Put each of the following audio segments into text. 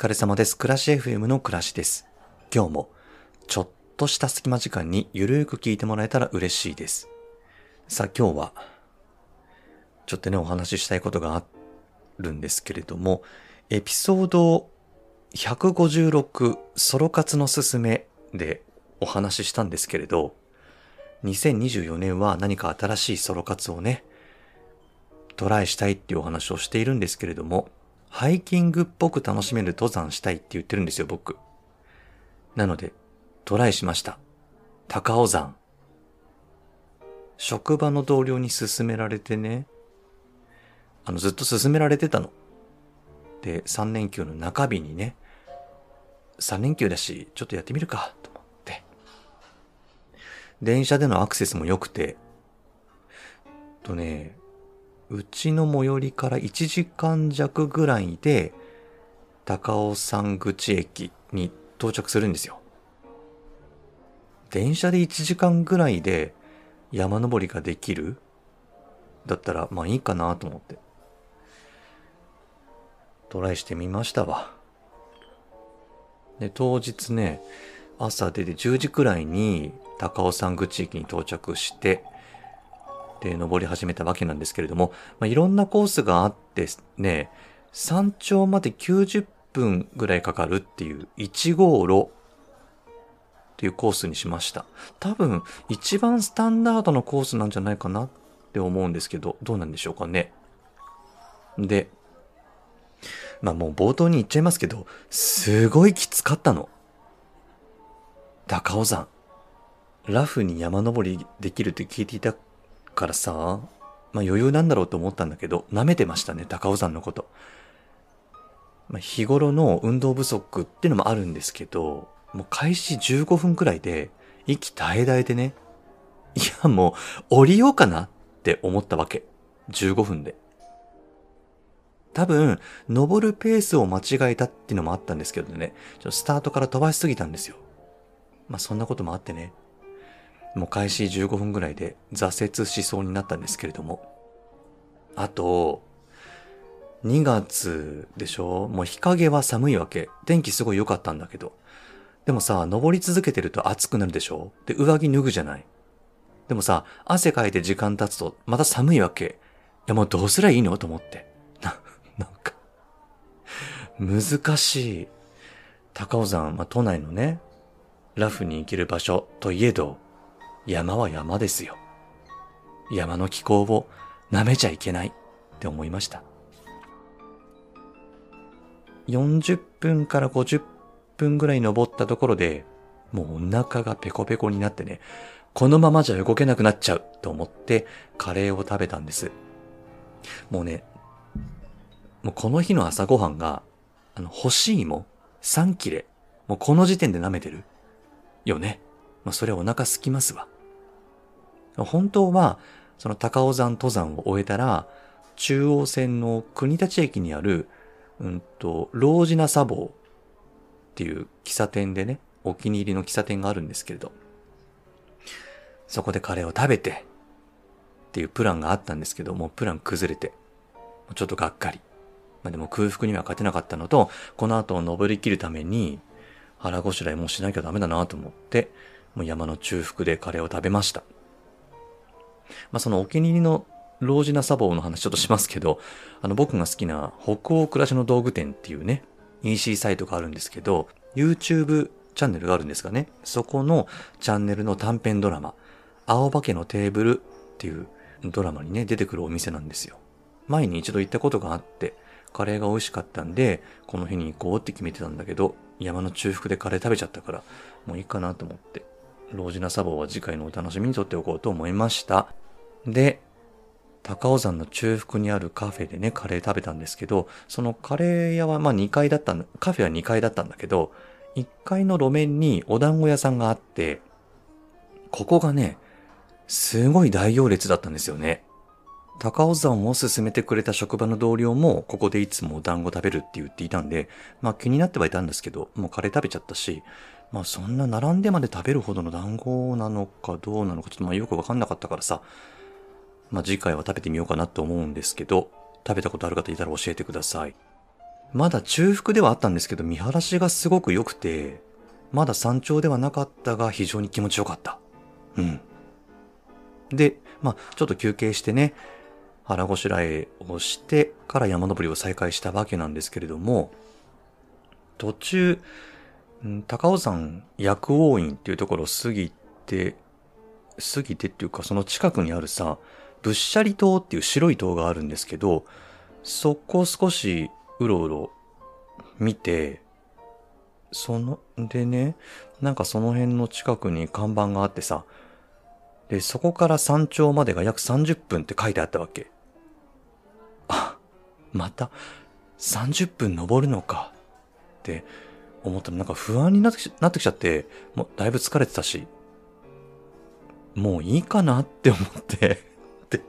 疲れ様です。暮らし FM の暮らしです。今日もちょっとした隙間時間にゆるーく聞いてもらえたら嬉しいです。さあ今日は、ちょっとね、お話ししたいことがあるんですけれども、エピソード156ソロ活のすすめでお話ししたんですけれど、2024年は何か新しいソロ活をね、トライしたいっていうお話をしているんですけれども、ハイキングっぽく楽しめる登山したいって言ってるんですよ、僕。なので、トライしました。高尾山。職場の同僚に勧められてね、あの、ずっと勧められてたの。で、3連休の中日にね、3連休だし、ちょっとやってみるか、と思って。電車でのアクセスも良くて、とね、うちの最寄りから1時間弱ぐらいで、高尾山口駅に到着するんですよ。電車で1時間ぐらいで山登りができる？だったら、まあいいかなと思って。トライしてみましたわ。で、当日ね、朝出て10時くらいに高尾山口駅に到着して、で、登り始めたわけなんですけれども、まあ、いろんなコースがあってね、山頂まで90分ぐらいかかるっていう1号路っていうコースにしました。多分、一番スタンダードのコースなんじゃないかなって思うんですけど、どうなんでしょうかね。で、まあもう冒頭に言っちゃいますけど、すごいきつかったの。高尾山。ラフに山登りできるって聞いていたからさ、まあ余裕なんだろうと思ったんだけど、舐めてましたね、高尾山のこと。まあ日頃の運動不足っていうのもあるんですけど、もう開始15分くらいで、息絶え絶えでね、いやもう降りようかなって思ったわけ。15分で。多分、登るペースを間違えたっていうのもあったんですけどね、ちょっとスタートから飛ばしすぎたんですよ。まあそんなこともあってね、もう開始15分ぐらいで挫折しそうになったんですけれども。あと、2月でしょ？もう日陰は寒いわけ。天気すごい良かったんだけど。でもさ、登り続けてると暑くなるでしょ？で、上着脱ぐじゃない。でもさ、汗かいて時間経つとまた寒いわけ。いやもうどうすりゃいいの？と思って。な、なんか、難しい。高尾山、まあ、都内のね、ラフに行ける場所といえど、山は山ですよ。山の気候を舐めちゃいけないって思いました。40分から50分ぐらい登ったところで、もうお腹がペコペコになってね、このままじゃ動けなくなっちゃうと思ってカレーを食べたんです。もうね、もうこの日の朝ごはんが、あの、干し芋3切れ。もうこの時点で舐めてる。よね。まあ、それお腹空きますわ。本当は、その高尾山登山を終えたら、中央線の国立駅にある、うんと、老ジナ茶房っていう喫茶店でね、お気に入りの喫茶店があるんですけれど、そこでカレーを食べて、っていうプランがあったんですけど、もうプラン崩れて、ちょっとがっかり。まあでも空腹には勝てなかったのと、この後を登り切るために、腹ごしらえもしなきゃダメだなと思って、もう山の中腹でカレーを食べました。まあそのお気に入りの老ジナ茶房の話ちょっとしますけど、あの僕が好きな北欧暮らしの道具店っていうね、EC サイトがあるんですけど、YouTube チャンネルがあるんですがね、そこのチャンネルの短編ドラマ、青化けのテーブルっていうドラマにね、出てくるお店なんですよ。前に一度行ったことがあって、カレーが美味しかったんで、この日に行こうって決めてたんだけど、山の中腹でカレー食べちゃったから、もういいかなと思って、老人なサボは次回のお楽しみにとっておこうと思いました。で、高尾山の中腹にあるカフェでね、カレー食べたんですけど、そのカレー屋はまあ2階だったんだ、カフェは2階だったんだけど、1階の路面にお団子屋さんがあって、ここがね、すごい大行列だったんですよね。高尾山を勧めてくれた職場の同僚も、ここでいつもお団子食べるって言っていたんで、まあ気になってはいたんですけど、もうカレー食べちゃったし、まあそんな並んでまで食べるほどの団子なのかどうなのか、ちょっとまあよくわかんなかったからさ、まあ次回は食べてみようかなと思うんですけど、食べたことある方いたら教えてください。まだ中腹ではあったんですけど、見晴らしがすごく良くて、まだ山頂ではなかったが非常に気持ちよかった。うん。で、まあちょっと休憩してね、腹ごしらえをしてから山登りを再開したわけなんですけれども、途中、高尾山薬王院っていうところを過ぎて、過ぎてっていうかその近くにあるさ、ぶっしゃり島っていう白い島があるんですけど、そこを少しうろうろ見て、その、でね、なんかその辺の近くに看板があってさ、で、そこから山頂までが約30分って書いてあったわけ。あ、また30分登るのかって思ったらなんか不安になってきなってきちゃって、もうだいぶ疲れてたし、もういいかなって思って、で、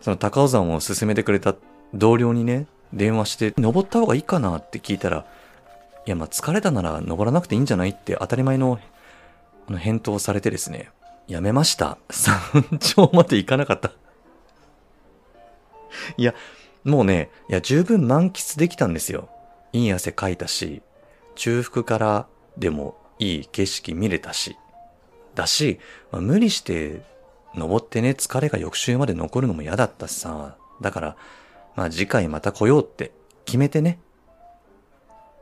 その高尾山を勧めてくれた同僚にね、電話して、登った方がいいかなって聞いたら、いや、まあ疲れたなら登らなくていいんじゃないって当たり前のあの返答されてですね、やめました。山頂まで行かなかった。いや、もうね、いや、十分満喫できたんですよ。いい汗かいたし、中腹からでもいい景色見れたし、だし、まあ無理して登ってね、疲れが翌週まで残るのも嫌だったしさ、だから、まあ次回また来ようって決めてね。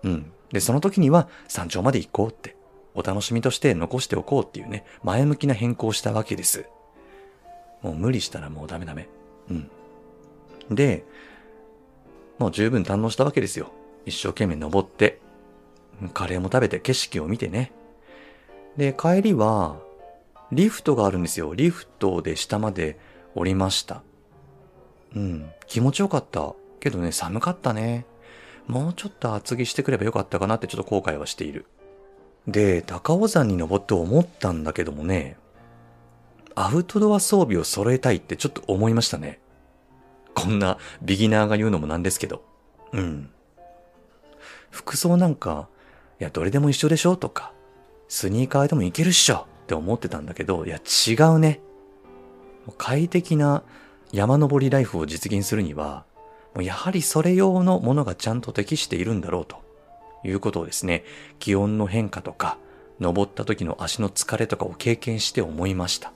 うん。で、その時には山頂まで行こうって、お楽しみとして残しておこうっていうね、前向きな変更をしたわけです。もう無理したらもうダメダメ。うん。で、もう十分堪能したわけですよ。一生懸命登って、カレーも食べて景色を見てね。で、帰りは、リフトがあるんですよ。リフトで下まで降りました。うん、気持ちよかった。けどね、寒かったね。もうちょっと厚着してくればよかったかなってちょっと後悔はしている。で、高尾山に登って思ったんだけどもね、アウトドア装備を揃えたいってちょっと思いましたね。こんなビギナーが言うのもなんですけど。うん。服装なんか、いや、どれでも一緒でしょとか、スニーカーでもいけるっしょって思ってたんだけど、いや、違うね。う快適な山登りライフを実現するには、もうやはりそれ用のものがちゃんと適しているんだろうということをですね、気温の変化とか、登った時の足の疲れとかを経験して思いました。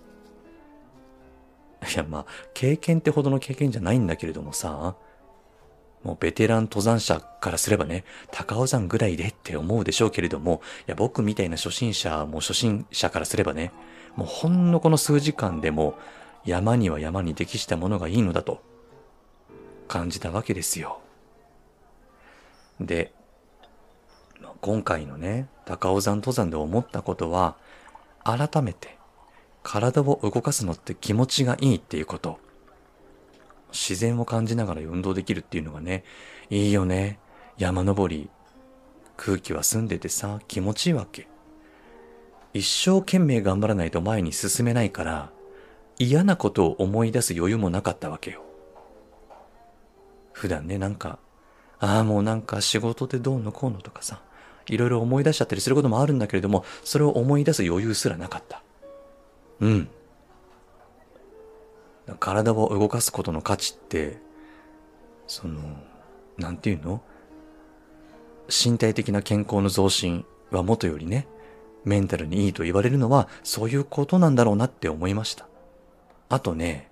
いや、まあ、経験ってほどの経験じゃないんだけれどもさ、もうベテラン登山者からすればね、高尾山ぐらいでって思うでしょうけれども、いや、僕みたいな初心者もう初心者からすればね、もうほんのこの数時間でも山には山に適したものがいいのだと感じたわけですよ。で、今回のね、高尾山登山で思ったことは、改めて体を動かすのって気持ちがいいっていうこと。自然を感じながら運動できるっていうのがね、いいよね。山登り。空気は澄んでてさ、気持ちいいわけ。一生懸命頑張らないと前に進めないから、嫌なことを思い出す余裕もなかったわけよ。普段ね、なんか、ああ、もうなんか仕事でどうのこうのとかさ、いろいろ思い出しちゃったりすることもあるんだけれども、それを思い出す余裕すらなかった。うん。体を動かすことの価値って、その、なんていうの？身体的な健康の増進はもとよりね、メンタルにいいと言われるのはそういうことなんだろうなって思いました。あとね、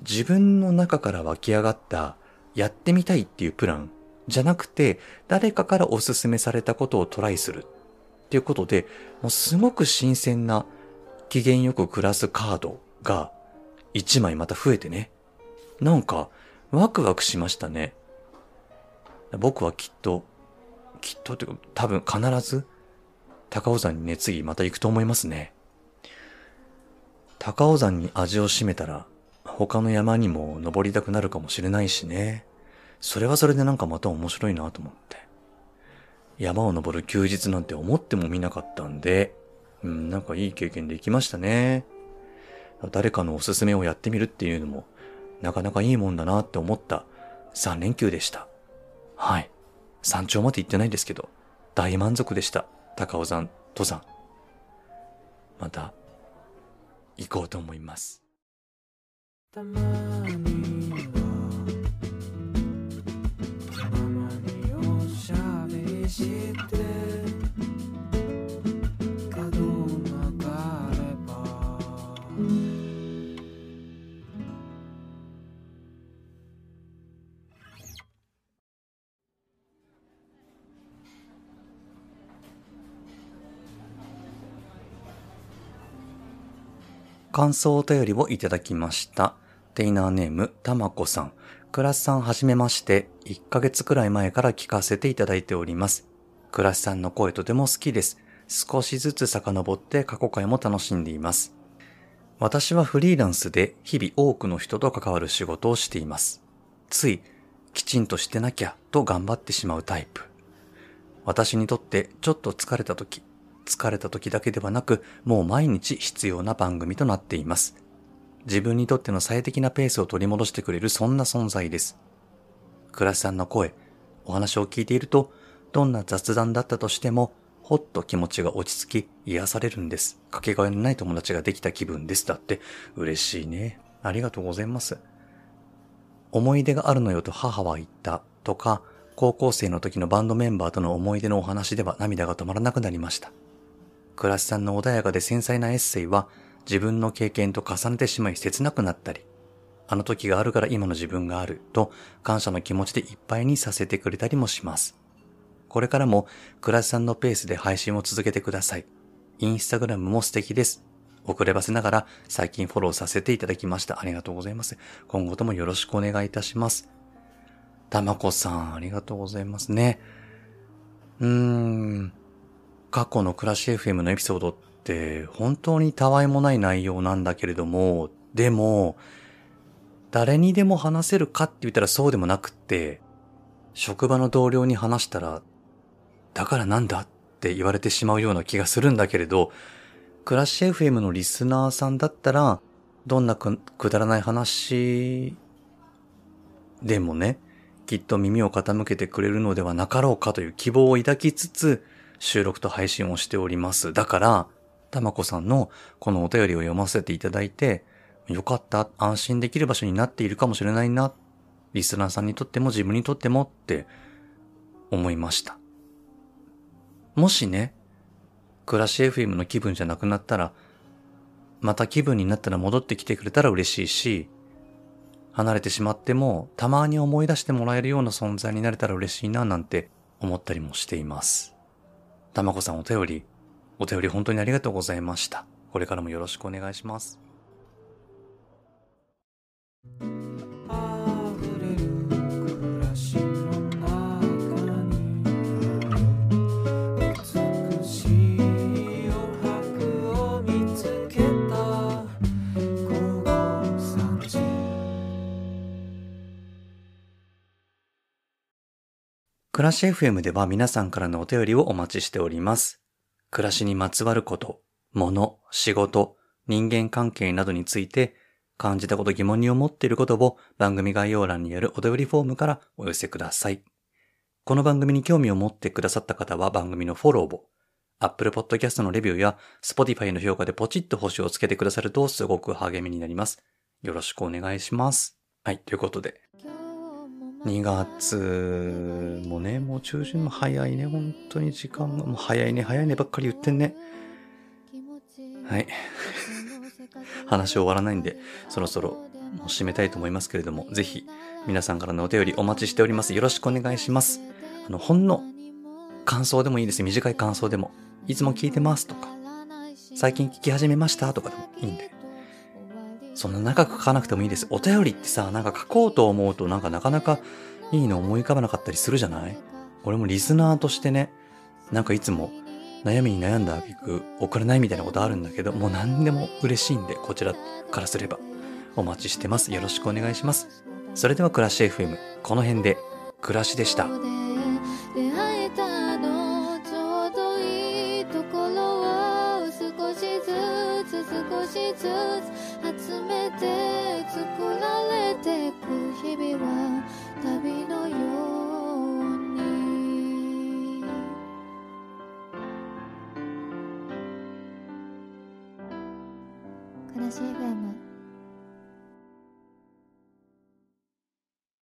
自分の中から湧き上がったやってみたいっていうプランじゃなくて誰かからおすすめされたことをトライするっていうことで、もうすごく新鮮な機嫌よく暮らすカードが1枚また増えてね。なんかワクワクしましたね。僕はきっと、きっとというか多分必ず高尾山にね、次また行くと思いますね。高尾山に味を占めたら他の山にも登りたくなるかもしれないしね。それはそれでなんかまた面白いなと思って。山を登る休日なんて思ってもみなかったんで、うん、なんかいい経験できましたね。誰かのおすすめをやってみるっていうのも、なかなかいいもんだなって思った3連休でした。はい。山頂まで行ってないですけど、大満足でした。高尾山登山。また、行こうと思います。たまに感想お便りをいただきました。テイナーネーム、たまこさん。クラスさんはじめまして、1ヶ月くらい前から聞かせていただいております。クラスさんの声とても好きです。少しずつ遡って過去回も楽しんでいます。私はフリーランスで日々多くの人と関わる仕事をしています。つい、きちんとしてなきゃと頑張ってしまうタイプ。私にとってちょっと疲れた時、疲れた時だけではなく、もう毎日必要な番組となっています。自分にとっての最適なペースを取り戻してくれるそんな存在です。倉石さんの声、お話を聞いていると、どんな雑談だったとしても、ほっと気持ちが落ち着き、癒されるんです。かけがえのない友達ができた気分です。だって、嬉しいね。ありがとうございます。思い出があるのよと母は言ったとか、高校生の時のバンドメンバーとの思い出のお話では涙が止まらなくなりました。倉石さんの穏やかで繊細なエッセイは自分の経験と重ねてしまい切なくなったり、あの時があるから今の自分があると感謝の気持ちでいっぱいにさせてくれたりもします。これからも倉石さんのペースで配信を続けてください。インスタグラムも素敵です。遅ればせながら最近フォローさせていただきました。ありがとうございます。今後ともよろしくお願いいたします。たまこさん、ありがとうございますね。うーん。過去のクラッシュ FM のエピソードって本当にたわいもない内容なんだけれども、でも、誰にでも話せるかって言ったらそうでもなくって、職場の同僚に話したら、だからなんだ？って言われてしまうような気がするんだけれど、クラッシュ FM のリスナーさんだったら、どんなくだらない話でもね、きっと耳を傾けてくれるのではなかろうかという希望を抱きつつ、収録と配信をしております。だから、たまこさんのこのお便りを読ませていただいて、よかった、安心できる場所になっているかもしれないな、リスナーさんにとっても自分にとってもって思いました。もしね、暮らし FM の気分じゃなくなったら、また気分になったら戻ってきてくれたら嬉しいし、離れてしまってもたまに思い出してもらえるような存在になれたら嬉しいななんて思ったりもしています。たまこさんお便り、お便り本当にありがとうございました。これからもよろしくお願いします。暮らし FM では皆さんからのお便りをお待ちしております。暮らしにまつわること、物、仕事、人間関係などについて感じたこと疑問に思っていることを番組概要欄にあるお便りフォームからお寄せください。この番組に興味を持ってくださった方は番組のフォローを、Apple Podcast のレビューや Spotify の評価でポチッと星をつけてくださるとすごく励みになります。よろしくお願いします。はい、ということで、2月もね、もう中旬も早いね、本当に時間が、もう早いね、早いねばっかり言ってんね。はい。話終わらないんで、そろそろもう締めたいと思いますけれども、ぜひ皆さんからのお便りお待ちしております。よろしくお願いします。あの、ほんの感想でもいいです。短い感想でも。いつも聞いてますとか、最近聞き始めましたとかでもいいんで。そんな長く書かなくてもいいです。お便りってさ、なんか書こうと思うとなんかなかなかいいの思い浮かばなかったりするじゃない？俺もリスナーとしてね、なんかいつも悩みに悩んだ挙句送れないみたいなことあるんだけど、もう何でも嬉しいんで、こちらからすればお待ちしてます。よろしくお願いします。それでは暮らし FM、この辺で、暮らしでした。出会えたのちょうどいいところ少しずつ少しずつ集めて作られてく日々は旅のように。悲しい FM